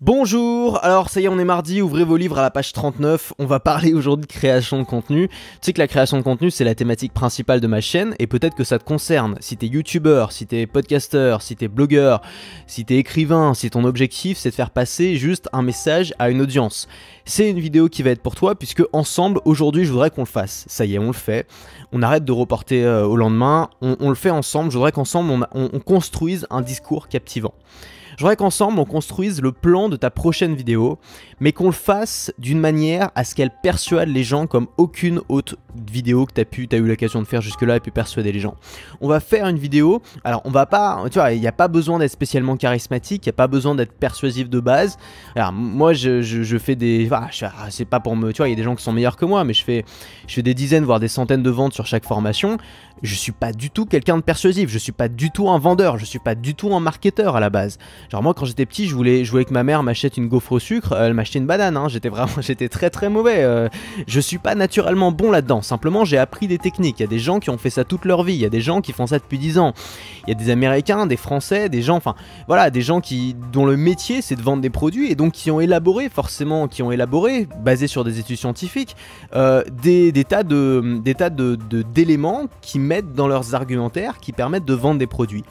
Bonjour, alors ça y est on est mardi, ouvrez vos livres à la page 39, on va parler aujourd'hui de création de contenu. Tu sais que la création de contenu c'est la thématique principale de ma chaîne et peut-être que ça te concerne. Si t'es youtubeur, si t'es podcasteur, si t'es blogueur, si t'es écrivain, si ton objectif c'est de faire passer juste un message à une audience. C'est une vidéo qui va être pour toi puisque ensemble aujourd'hui je voudrais qu'on le fasse. Ça y est on le fait, on arrête de reporter euh, au lendemain, on, le fait ensemble, je voudrais qu'ensemble on construise un discours captivant. Je voudrais qu'ensemble on construise le plan de ta prochaine vidéo, mais qu'on le fasse d'une manière à ce qu'elle persuade les gens comme aucune autre vidéo que tu as pu, as eu l'occasion de faire jusque-là et pu persuader les gens. On va faire une vidéo, alors on va pas, tu vois, il n'y a pas besoin d'être spécialement charismatique, il n'y a pas besoin d'être persuasif de base. Alors moi je, fais des, ah, c'est pas pour me, tu vois, il y a des gens qui sont meilleurs que moi, mais je fais des dizaines voire des centaines de ventes sur chaque formation. Je suis pas du tout quelqu'un de persuasif, je suis pas du tout un vendeur, je suis pas du tout un marketeur à la base. Genre moi quand j'étais petit, je voulais, jouer que ma mère m'achète une gaufre au sucre, elle m'achetait une banane. Hein. J'étais vraiment, j'étais très très mauvais. Euh. je suis pas naturellement bon là-dedans. Simplement, j'ai appris des techniques. Il y a des gens qui ont fait ça toute leur vie. Il y a des gens qui font ça depuis 10 ans. Il y a des Américains, des Français, des gens, enfin voilà, des gens qui dont le métier c'est de vendre des produits et donc qui ont élaboré forcément, qui ont élaboré, basé sur des études scientifiques, euh, des, tas de des tas de d'éléments qui mettent dans leurs argumentaires, qui permettent de vendre des produits.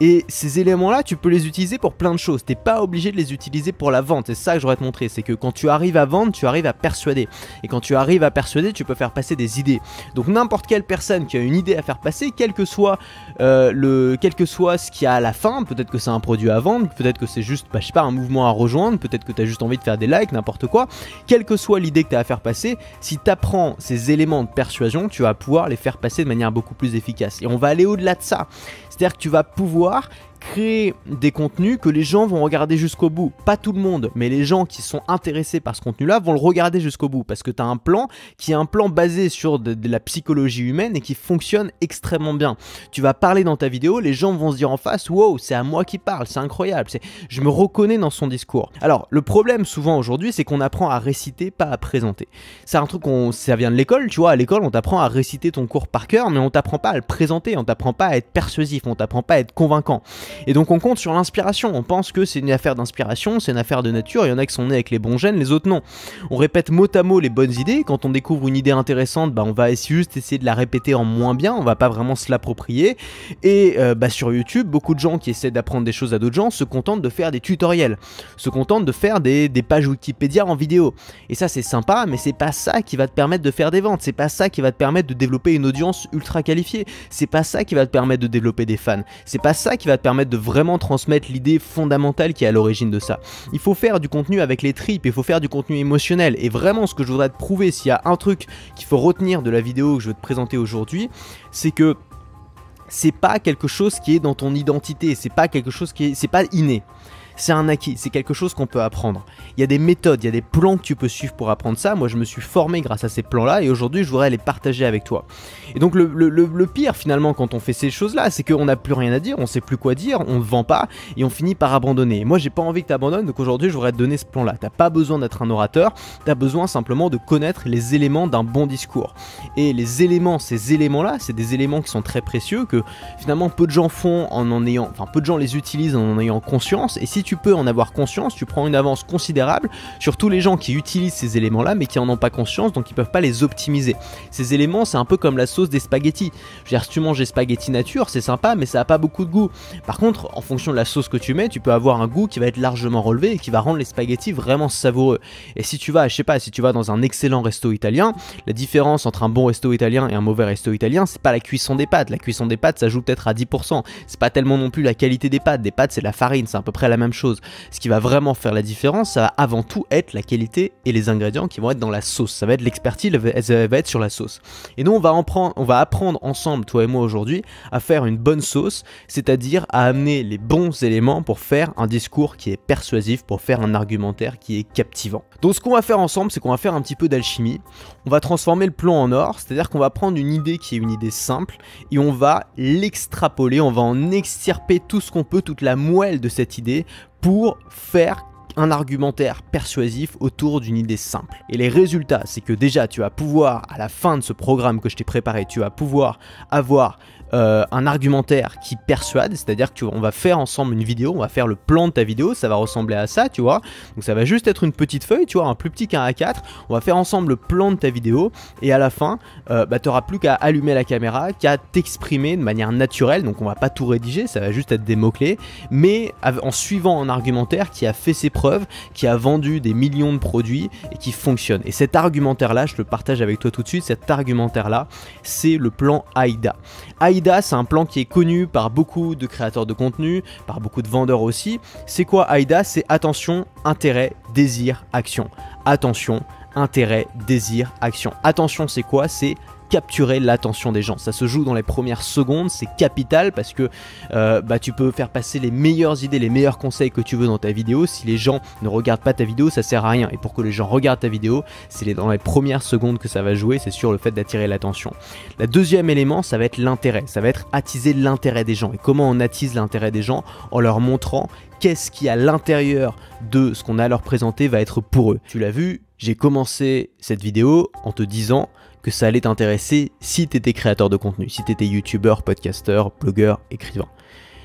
Et ces éléments-là, tu peux les utiliser pour plein de choses. T'es pas obligé de les utiliser pour la vente. C'est ça que j'aurais te montrer. C'est que quand tu arrives à vendre, tu arrives à persuader. Et quand tu arrives à persuader, tu peux faire passer des idées. Donc n'importe quelle personne qui a une idée à faire passer, quel que soit euh, le, quel que soit ce qu'il y a à la fin, peut-être que c'est un produit à vendre, peut-être que c'est juste, bah, je sais pas, un mouvement à rejoindre, peut-être que tu as juste envie de faire des likes, n'importe quoi. Quelle que soit l'idée que tu as à faire passer, si tu apprends ces éléments de persuasion, tu vas pouvoir les faire passer de manière beaucoup plus efficace. Et on va aller au-delà de ça. C'est-à-dire que tu vas pouvoir créer des contenus que les gens vont regarder jusqu'au bout. Pas tout le monde, mais les gens qui sont intéressés par ce contenu-là vont le regarder jusqu'au bout parce que tu as un plan qui est un plan basé sur de, la psychologie humaine et qui fonctionne extrêmement bien. Tu vas parler dans ta vidéo, les gens vont se dire en face "Wow, c'est à moi qui parle, c'est incroyable, je me reconnais dans son discours." Alors, le problème souvent aujourd'hui, c'est qu'on apprend à réciter, pas à présenter. C'est un truc ça vient de l'école, tu vois, à l'école, on t'apprend à réciter ton cours par cœur, mais on t'apprend pas à le présenter, on t'apprend pas à être persuasif, on t'apprend pas à être convaincant. Et donc on compte sur l'inspiration. On pense que c'est une affaire d'inspiration, c'est une affaire de nature. Il y en a qui sont nés avec les bons gènes, les autres non. On répète mot à mot les bonnes idées. Quand on découvre une idée intéressante, bah, on va juste essayer de la répéter en moins bien. On va pas vraiment se l'approprier. Et euh, bah, sur YouTube, beaucoup de gens qui essaient d'apprendre des choses à d'autres gens se contentent de faire des tutoriels, se contentent de faire des, pages Wikipédia en vidéo. Et ça c'est sympa, mais c'est pas ça qui va te permettre de faire des ventes. C'est pas ça qui va te permettre de développer une audience ultra qualifiée. C'est pas ça qui va te permettre de développer des fans. C'est pas ça qui va te permettre de vraiment transmettre l'idée fondamentale qui est à l'origine de ça. Il faut faire du contenu avec les tripes, il faut faire du contenu émotionnel. Et vraiment, ce que je voudrais te prouver, s'il y a un truc qu'il faut retenir de la vidéo que je vais te présenter aujourd'hui, c'est que c'est pas quelque chose qui est dans ton identité, c'est pas quelque chose qui est, c'est pas inné c'est un acquis, c'est quelque chose qu'on peut apprendre. Il y a des méthodes, il y a des plans que tu peux suivre pour apprendre ça. Moi, je me suis formé grâce à ces plans-là et aujourd'hui, je voudrais les partager avec toi. Et donc, le, pire finalement quand on fait ces choses-là, c'est qu'on n'a plus rien à dire, on sait plus quoi dire, on ne vend pas et on finit par abandonner. moi, j'ai pas envie que tu abandonnes, donc aujourd'hui, je voudrais te donner ce plan-là. T'as pas besoin d'être un orateur, tu as besoin simplement de connaître les éléments d'un bon discours. Et les éléments, ces éléments-là, c'est des éléments qui sont très précieux que finalement peu de gens font en en ayant, enfin peu de gens les utilisent en en ayant conscience. Et si tu peux en avoir conscience, tu prends une avance considérable sur tous les gens qui utilisent ces éléments-là mais qui en ont pas conscience donc ils peuvent pas les optimiser. Ces éléments, c'est un peu comme la sauce des spaghettis. Je veux dire, si tu manges des spaghettis nature, c'est sympa mais ça a pas beaucoup de goût. Par contre, en fonction de la sauce que tu mets, tu peux avoir un goût qui va être largement relevé et qui va rendre les spaghettis vraiment savoureux. Et si tu vas, je sais pas, si tu vas dans un excellent resto italien, la différence entre un bon resto italien et un mauvais resto italien, c'est pas la cuisson des pâtes. La cuisson des pâtes, ça joue peut-être à 10%. C'est pas tellement non plus la qualité des pâtes. Des pâtes, c'est la farine, c'est à peu près la même chose. Ce qui va vraiment faire la différence, ça va avant tout être la qualité et les ingrédients qui vont être dans la sauce. Ça va être l'expertise, elle va être sur la sauce. Et nous, on va, apprendre ensemble, toi et moi aujourd'hui, à faire une bonne sauce, c'est-à-dire à amener les bons éléments pour faire un discours qui est persuasif, pour faire un argumentaire qui est captivant. Donc ce qu'on va faire ensemble, c'est qu'on va faire un petit peu d'alchimie. On va transformer le plan en or, c'est-à-dire qu'on va prendre une idée qui est une idée simple et on va l'extrapoler, on va en extirper tout ce qu'on peut, toute la moelle de cette idée pour faire un argumentaire persuasif autour d'une idée simple. Et les résultats, c'est que déjà tu vas pouvoir, à la fin de ce programme que je t'ai préparé, tu vas pouvoir avoir euh, un argumentaire qui persuade, c'est-à-dire qu'on va faire ensemble une vidéo, on va faire le plan de ta vidéo, ça va ressembler à ça, tu vois. Donc ça va juste être une petite feuille, tu vois, un plus petit qu'un A4. On va faire ensemble le plan de ta vidéo et à la fin, euh, bah, tu n'auras plus qu'à allumer la caméra, qu'à t'exprimer de manière naturelle. Donc on va pas tout rédiger, ça va juste être des mots-clés, mais en suivant un argumentaire qui a fait ses preuves, qui a vendu des millions de produits et qui fonctionne. Et cet argumentaire-là, je le partage avec toi tout de suite, cet argumentaire-là, c'est le plan. AIDA, c'est un plan qui est connu par beaucoup de créateurs de contenu, par beaucoup de vendeurs aussi. C'est quoi AIDA C'est attention, intérêt, désir, action. Attention, intérêt, désir, action. Attention, c'est quoi? C'est capturer l'attention des gens. Ça se joue dans les premières secondes, c'est capital parce que euh, bah, tu peux faire passer les meilleures idées, les meilleurs conseils que tu veux dans ta vidéo. Si les gens ne regardent pas ta vidéo, ça sert à rien. Et pour que les gens regardent ta vidéo, c'est dans les premières secondes que ça va jouer, c'est sur le fait d'attirer l'attention. Le deuxième élément, ça va être l'intérêt. Ça va être attiser l'intérêt des gens. Et comment on attise l'intérêt des gens En leur montrant qu'est-ce qui à l'intérieur de ce qu'on a à leur présenter va être pour eux. Tu l'as vu, j'ai commencé cette vidéo en te disant que ça allait t'intéresser si tu étais créateur de contenu, si tu étais youtubeur, podcasteur, blogueur, écrivain.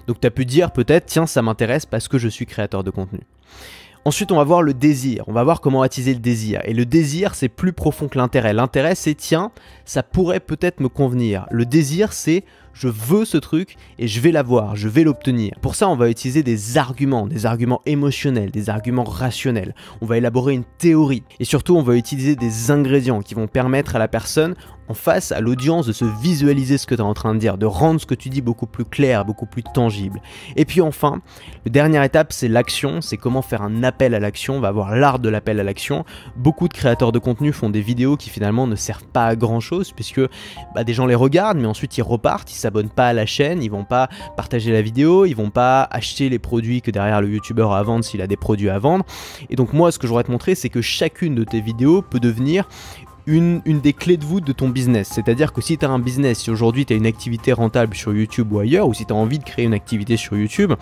Donc tu as pu dire peut-être, tiens, ça m'intéresse parce que je suis créateur de contenu. Ensuite, on va voir le désir. On va voir comment attiser le désir. Et le désir, c'est plus profond que l'intérêt. L'intérêt, c'est tiens, ça pourrait peut-être me convenir. Le désir, c'est je veux ce truc et je vais l'avoir, je vais l'obtenir. Pour ça, on va utiliser des arguments, des arguments émotionnels, des arguments rationnels. On va élaborer une théorie et surtout, on va utiliser des ingrédients qui vont permettre à la personne en face à l'audience de se visualiser ce que tu es en train de dire, de rendre ce que tu dis beaucoup plus clair, beaucoup plus tangible. Et puis enfin, la dernière étape, c'est l'action, c'est comment faire un appel à l'action, on va avoir l'art de l'appel à l'action. Beaucoup de créateurs de contenu font des vidéos qui finalement ne servent pas à grand chose, puisque bah, des gens les regardent, mais ensuite ils repartent, ils s'abonnent pas à la chaîne, ils vont pas partager la vidéo, ils vont pas acheter les produits que derrière le youtubeur a à vendre s'il a des produits à vendre. Et donc moi, ce que je voudrais te montrer, c'est que chacune de tes vidéos peut devenir une, des clés de voûte de ton business. C'est-à-dire que si tu as un business, si aujourd'hui tu as une activité rentable sur YouTube ou ailleurs, ou si tu as envie de créer une activité sur YouTube,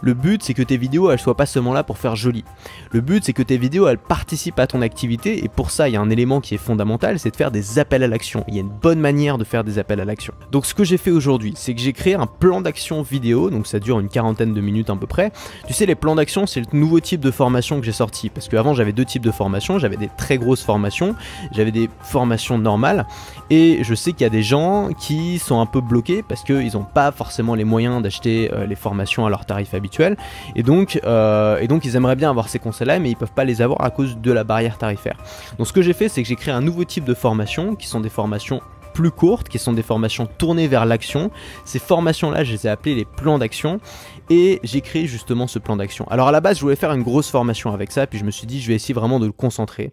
le but c'est que tes vidéos elles soient pas seulement là pour faire joli. Le but c'est que tes vidéos elles participent à ton activité et pour ça il y a un élément qui est fondamental, c'est de faire des appels à l'action. Il y a une bonne manière de faire des appels à l'action. Donc ce que j'ai fait aujourd'hui, c'est que j'ai créé un plan d'action vidéo, donc ça dure une quarantaine de minutes à peu près. Tu sais les plans d'action c'est le nouveau type de formation que j'ai sorti parce qu'avant j'avais deux types de formations, j'avais des très grosses formations, j'avais des formation normale. Et je sais qu'il y a des gens qui sont un peu bloqués parce qu'ils n'ont pas forcément les moyens d'acheter euh, les formations à leur tarif habituel. Et donc, euh, et donc ils aimeraient bien avoir ces conseils-là, mais ils peuvent pas les avoir à cause de la barrière tarifaire. Donc ce que j'ai fait, c'est que j'ai créé un nouveau type de formation qui sont des formations plus courtes, qui sont des formations tournées vers l'action. Ces formations-là, je les ai appelées les plans d'action et j'ai créé justement ce plan d'action. Alors à la base, je voulais faire une grosse formation avec ça, puis je me suis dit, je vais essayer vraiment de le concentrer.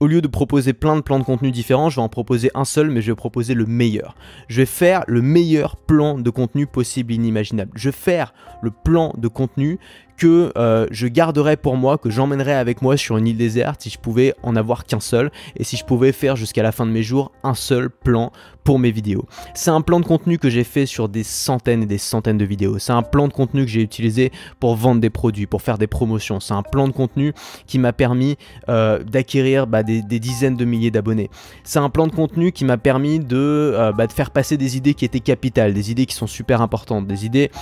Au lieu de proposer plein de plans de contenu différents, je vais en proposer un seul, mais je vais proposer le meilleur. Je vais faire le meilleur plan de contenu possible inimaginable. Je vais faire le plan de contenu que euh, je garderais pour moi, que j'emmènerais avec moi sur une île déserte si je pouvais en avoir qu'un seul et si je pouvais faire jusqu'à la fin de mes jours un seul plan pour mes vidéos. C'est un plan de contenu que j'ai fait sur des centaines et des centaines de vidéos. C'est un plan de contenu que j'ai utilisé pour vendre des produits, pour faire des promotions. C'est un plan de contenu qui m'a permis euh, d'acquérir bah, des, dizaines de milliers d'abonnés. C'est un plan de contenu qui m'a permis de, euh, bah, de, faire passer des idées qui étaient capitales, des idées qui sont super importantes, des idées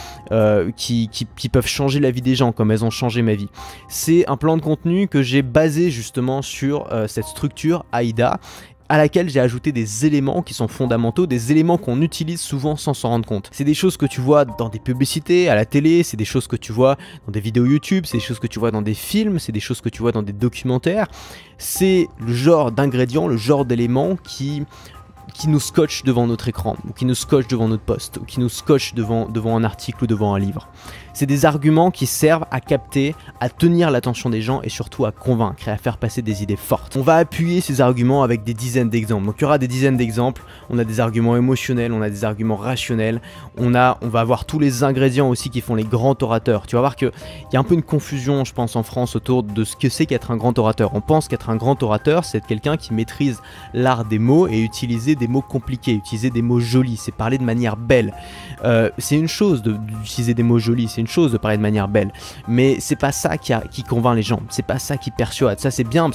qui peuvent changer la vie des gens comme elles ont changé ma vie. C'est un plan de contenu que j'ai basé justement sur euh, cette structure AIDA à laquelle j'ai ajouté des éléments qui sont fondamentaux, des éléments qu'on utilise souvent sans s'en rendre compte. C'est des choses que tu vois dans des publicités, à la télé, c'est des choses que tu vois dans des vidéos YouTube, c'est des choses que tu vois dans des films, c'est des choses que tu vois dans des documentaires. C'est le genre d'ingrédients, le genre d'éléments qui qui nous scotche devant notre écran, ou qui nous scotche devant notre poste, ou qui nous scotche devant, devant un article ou devant un livre. C'est des arguments qui servent à capter, à tenir l'attention des gens et surtout à convaincre et à faire passer des idées fortes. On va appuyer ces arguments avec des dizaines d'exemples. Donc il y aura des dizaines d'exemples. On a des arguments émotionnels, on a des arguments rationnels. On a, on va avoir tous les ingrédients aussi qui font les grands orateurs. Tu vas voir qu'il y a un peu une confusion, je pense, en France autour de ce que c'est qu'être un grand orateur. On pense qu'être un grand orateur, c'est être quelqu'un qui maîtrise l'art des mots et utiliser des mots compliqués, utiliser des mots jolis, c'est parler de manière belle. Euh, c'est une chose d'utiliser des mots jolis, c'est une chose de parler de manière belle, mais c'est pas ça qui, convainc les gens, c'est pas ça qui persuade. Ça c'est bien,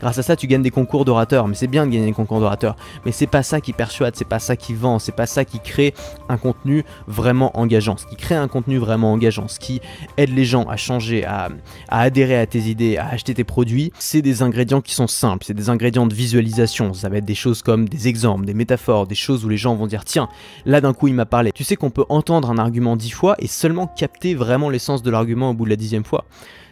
grâce à ça tu gagnes des concours d'orateurs, mais c'est bien de gagner des concours d'orateurs, mais c'est pas ça qui persuade, c'est pas ça qui vend, c'est pas ça qui crée un contenu vraiment engageant. Ce qui crée un contenu vraiment engageant, ce qui aide les gens à changer, à adhérer à tes idées, à acheter tes produits, c'est des ingrédients qui sont simples, c'est des ingrédients de visualisation. Ça va être des choses comme des exemples, des métaphores, des choses où les gens vont dire tiens, là d'un coup il m'a parlé. Tu sais qu'on peut entendre un argument dix fois et seulement capter vraiment l'essence de l'argument au bout de la dixième fois.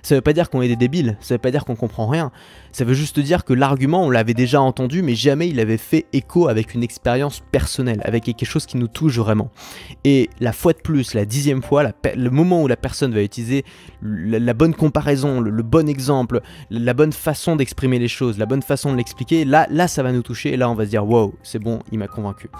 Ça veut pas dire qu'on est des débiles, ça veut pas dire qu'on comprend rien. Ça veut juste dire que l'argument, on l'avait déjà entendu, mais jamais il avait fait écho avec une expérience personnelle, avec quelque chose qui nous touche vraiment. Et la fois de plus, la dixième fois, le moment où la personne va utiliser la, bonne comparaison, le, bon exemple, la bonne façon d'exprimer les choses, la bonne façon de l'expliquer, là, là, ça va nous toucher, et là, on va se dire, wow, c'est bon, il m'a convaincu.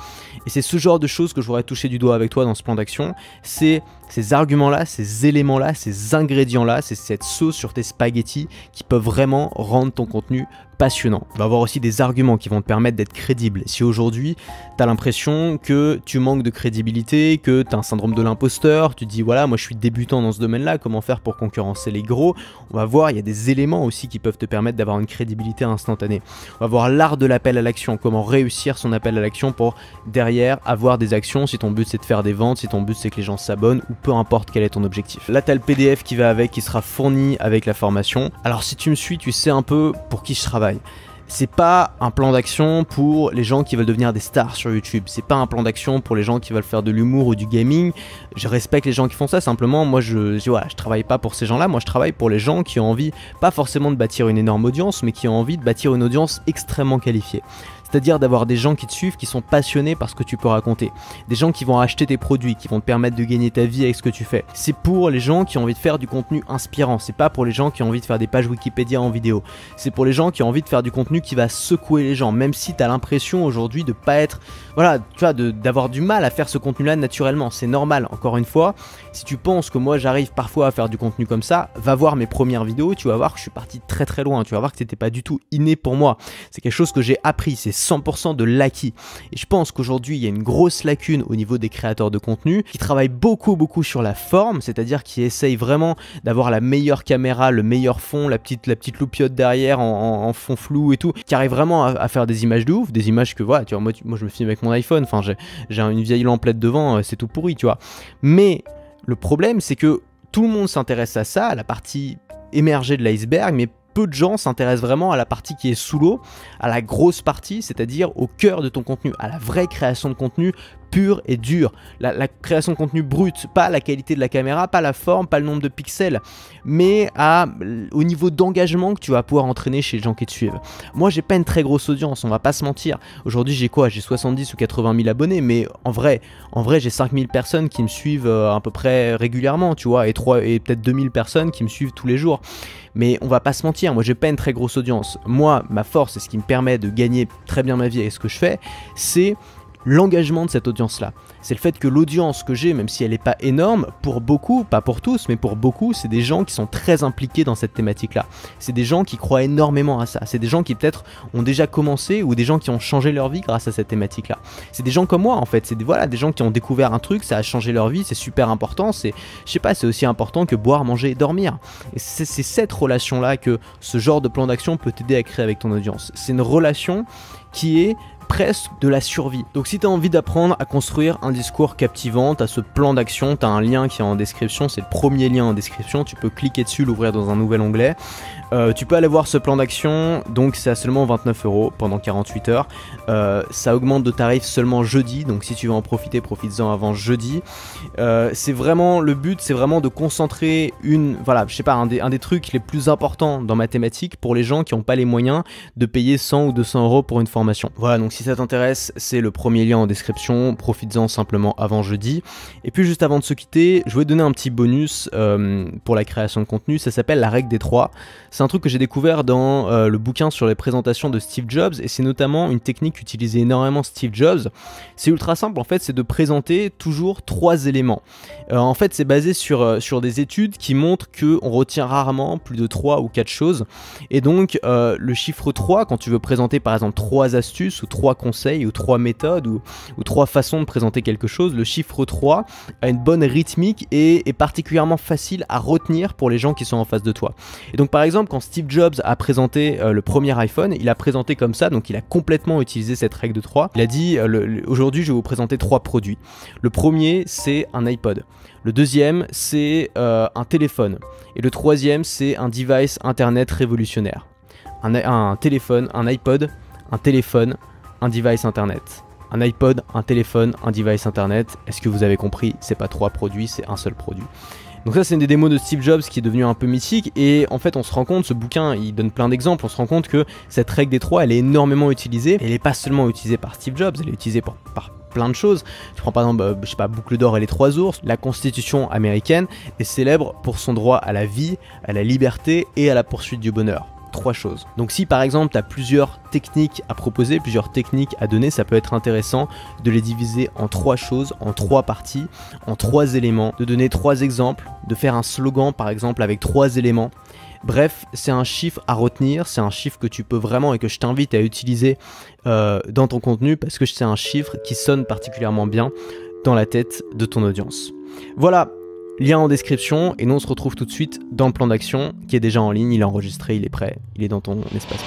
Et c'est ce genre de choses que je voudrais toucher du doigt avec toi dans ce plan d'action, c'est ces arguments-là, ces éléments-là, ces ingrédients-là, c'est cette sauce sur tes spaghettis qui peuvent vraiment rendre ton contenu passionnant. Il va avoir aussi des arguments qui vont te permettre d'être crédible. Si aujourd'hui, tu as l'impression que tu manques de crédibilité, que tu as un syndrome de l'imposteur, tu te dis voilà, moi je suis débutant dans ce domaine-là, comment faire pour concurrencer les gros? On va voir, il y a des éléments aussi qui peuvent te permettre d'avoir une crédibilité instantanée. On va voir l'art de l'appel à l'action, comment réussir son appel à l'action pour derrière avoir des actions si ton but c'est de faire des ventes, si ton but c'est que les gens s'abonnent ou peu importe quel est ton objectif. Là, tu as le PDF qui va avec, qui sera fourni avec la formation. Alors si tu me suis, tu sais un peu pour qui je travaille c'est pas un plan d'action pour les gens qui veulent devenir des stars sur YouTube. C'est pas un plan d'action pour les gens qui veulent faire de l'humour ou du gaming. Je respecte les gens qui font ça. Simplement, moi, je, voilà, je travaille pas pour ces gens-là. Moi, je travaille pour les gens qui ont envie, pas forcément de bâtir une énorme audience, mais qui ont envie de bâtir une audience extrêmement qualifiée c'est-à-dire d'avoir des gens qui te suivent, qui sont passionnés par ce que tu peux raconter, des gens qui vont acheter tes produits, qui vont te permettre de gagner ta vie avec ce que tu fais. C'est pour les gens qui ont envie de faire du contenu inspirant, c'est pas pour les gens qui ont envie de faire des pages Wikipédia en vidéo, c'est pour les gens qui ont envie de faire du contenu qui va secouer les gens, même si tu as l'impression aujourd'hui de pas être, voilà, tu vois, d'avoir du mal à faire ce contenu-là naturellement, c'est normal, encore une fois, si tu penses que moi j'arrive parfois à faire du contenu comme ça, va voir mes premières vidéos, tu vas voir que je suis parti très très loin, tu vas voir que c'était pas du tout inné pour moi, c'est quelque chose que j'ai appris, c'est 100% de l'acquis. Et je pense qu'aujourd'hui, il y a une grosse lacune au niveau des créateurs de contenu qui travaillent beaucoup, beaucoup sur la forme, c'est-à-dire qui essayent vraiment d'avoir la meilleure caméra, le meilleur fond, la petite, la loupiote derrière en, fond flou et tout, qui arrivent vraiment à, faire des images de ouf, des images que voilà, tu vois, moi, moi je me filme avec mon iPhone, enfin j'ai une vieille lamplette devant, euh, c'est tout pourri, tu vois. Mais le problème, c'est que tout le monde s'intéresse à ça, à la partie émergée de l'iceberg, mais peu de gens s'intéressent vraiment à la partie qui est sous l'eau, à la grosse partie, c'est-à-dire au cœur de ton contenu, à la vraie création de contenu pure et dure. La, création de contenu brut, pas la qualité de la caméra, pas la forme, pas le nombre de pixels, mais à, au niveau d'engagement que tu vas pouvoir entraîner chez les gens qui te suivent. Moi, j'ai pas une très grosse audience, on va pas se mentir. Aujourd'hui, j'ai quoi? J'ai 70 ou 80 000 abonnés, mais en vrai, en vrai, j'ai 5000 personnes qui me suivent euh, à peu près régulièrement, tu vois, et, 3, et peut-être 2000 personnes qui me suivent tous les jours. Mais on va pas se mentir, moi j'ai pas une très grosse audience. Moi, ma force et ce qui me permet de gagner très bien ma vie avec ce que je fais, c'est l'engagement de cette audience-là. C'est le fait que l'audience que j'ai, même si elle n'est pas énorme, pour beaucoup, pas pour tous, mais pour beaucoup, c'est des gens qui sont très impliqués dans cette thématique-là. C'est des gens qui croient énormément à ça. C'est des gens qui peut-être ont déjà commencé ou des gens qui ont changé leur vie grâce à cette thématique-là. C'est des gens comme moi en fait. C'est des, voilà, des gens qui ont découvert un truc, ça a changé leur vie, c'est super important. C'est, je sais pas, c'est aussi important que boire, manger et dormir. Et c'est cette relation-là que ce genre de plan d'action peut t'aider à créer avec ton audience. C'est une relation qui est presque de la survie. Donc si tu as envie d'apprendre à construire un discours captivant, tu as ce plan d'action, tu as un lien qui est en description, c'est le premier lien en description, tu peux cliquer dessus, l'ouvrir dans un nouvel onglet. Euh, tu peux aller voir ce plan d'action, donc c'est à seulement 29 euros pendant 48 heures. Euh, ça augmente de tarif seulement jeudi, donc si tu veux en profiter, profites-en avant jeudi. Euh, c'est vraiment le but, c'est vraiment de concentrer une, voilà, je sais pas, un des, trucs les plus importants dans ma thématique pour les gens qui n'ont pas les moyens de payer 100 ou 200 euros pour une formation. Voilà, donc si ça t'intéresse, c'est le premier lien en description, profites-en simplement avant jeudi. Et puis juste avant de se quitter, je vais donner un petit bonus pour la création de contenu, ça s'appelle la règle des trois. C'est un truc que j'ai découvert dans euh, le bouquin sur les présentations de Steve Jobs et c'est notamment une technique qu'utilisait énormément Steve Jobs. C'est ultra simple en fait, c'est de présenter toujours trois éléments. Euh, en fait, c'est basé sur, euh, sur des études qui montrent qu'on retient rarement plus de trois ou quatre choses. Et donc, le chiffre 3, quand tu veux présenter par exemple trois astuces ou trois trois conseils ou trois méthodes ou, trois façons de présenter quelque chose, le chiffre 3 a une bonne rythmique et est particulièrement facile à retenir pour les gens qui sont en face de toi. Et donc par exemple quand Steve Jobs a présenté euh, le premier iPhone, il a présenté comme ça, donc il a complètement utilisé cette règle de 3. Il a dit euh, aujourd'hui je vais vous présenter trois produits. Le premier c'est un iPod. Le deuxième, c'est euh, un téléphone. Et le troisième, c'est un device internet révolutionnaire. Un, téléphone, un iPod, un téléphone, un device internet. Un iPod, un téléphone, un device internet. Est-ce que vous avez compris? C'est pas trois produits, c'est un seul produit. Donc ça c'est une des démos de Steve Jobs qui est devenu un peu mythique et en fait on se rend compte, ce bouquin il donne plein d'exemples, on se rend compte que cette règle des trois elle est énormément utilisée, elle est pas seulement utilisée par Steve Jobs, elle est utilisée par, par plein de choses. Tu prends par exemple, euh, je sais pas, Boucle d'or et les trois ours. La Constitution américaine est célèbre pour son droit à la vie, à la liberté et à la poursuite du bonheur trois choses. Donc si par exemple tu as plusieurs techniques à proposer, plusieurs techniques à donner, ça peut être intéressant de les diviser en trois choses, en trois parties, en trois éléments, de donner trois exemples, de faire un slogan par exemple avec trois éléments Bref, c'est un chiffre à retenir, c'est un chiffre que tu peux vraiment et que je t'invite à utiliser euh, dans ton contenu parce que c'est un chiffre qui sonne particulièrement bien dans la tête de ton audience. Voilà, lien en description et nous on se retrouve tout de suite dans le plan d'action qui est déjà en ligne, il est enregistré, il est prêt, il est dans ton espace.